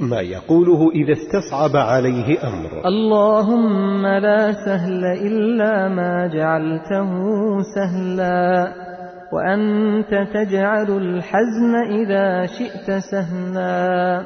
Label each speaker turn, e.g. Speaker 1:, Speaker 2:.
Speaker 1: ما يقوله إذا استصعب عليه أمر.
Speaker 2: اللهم لا سهل إلا ما جعلته سهلا وأنت تجعل الحزن إذا شئت سهلا.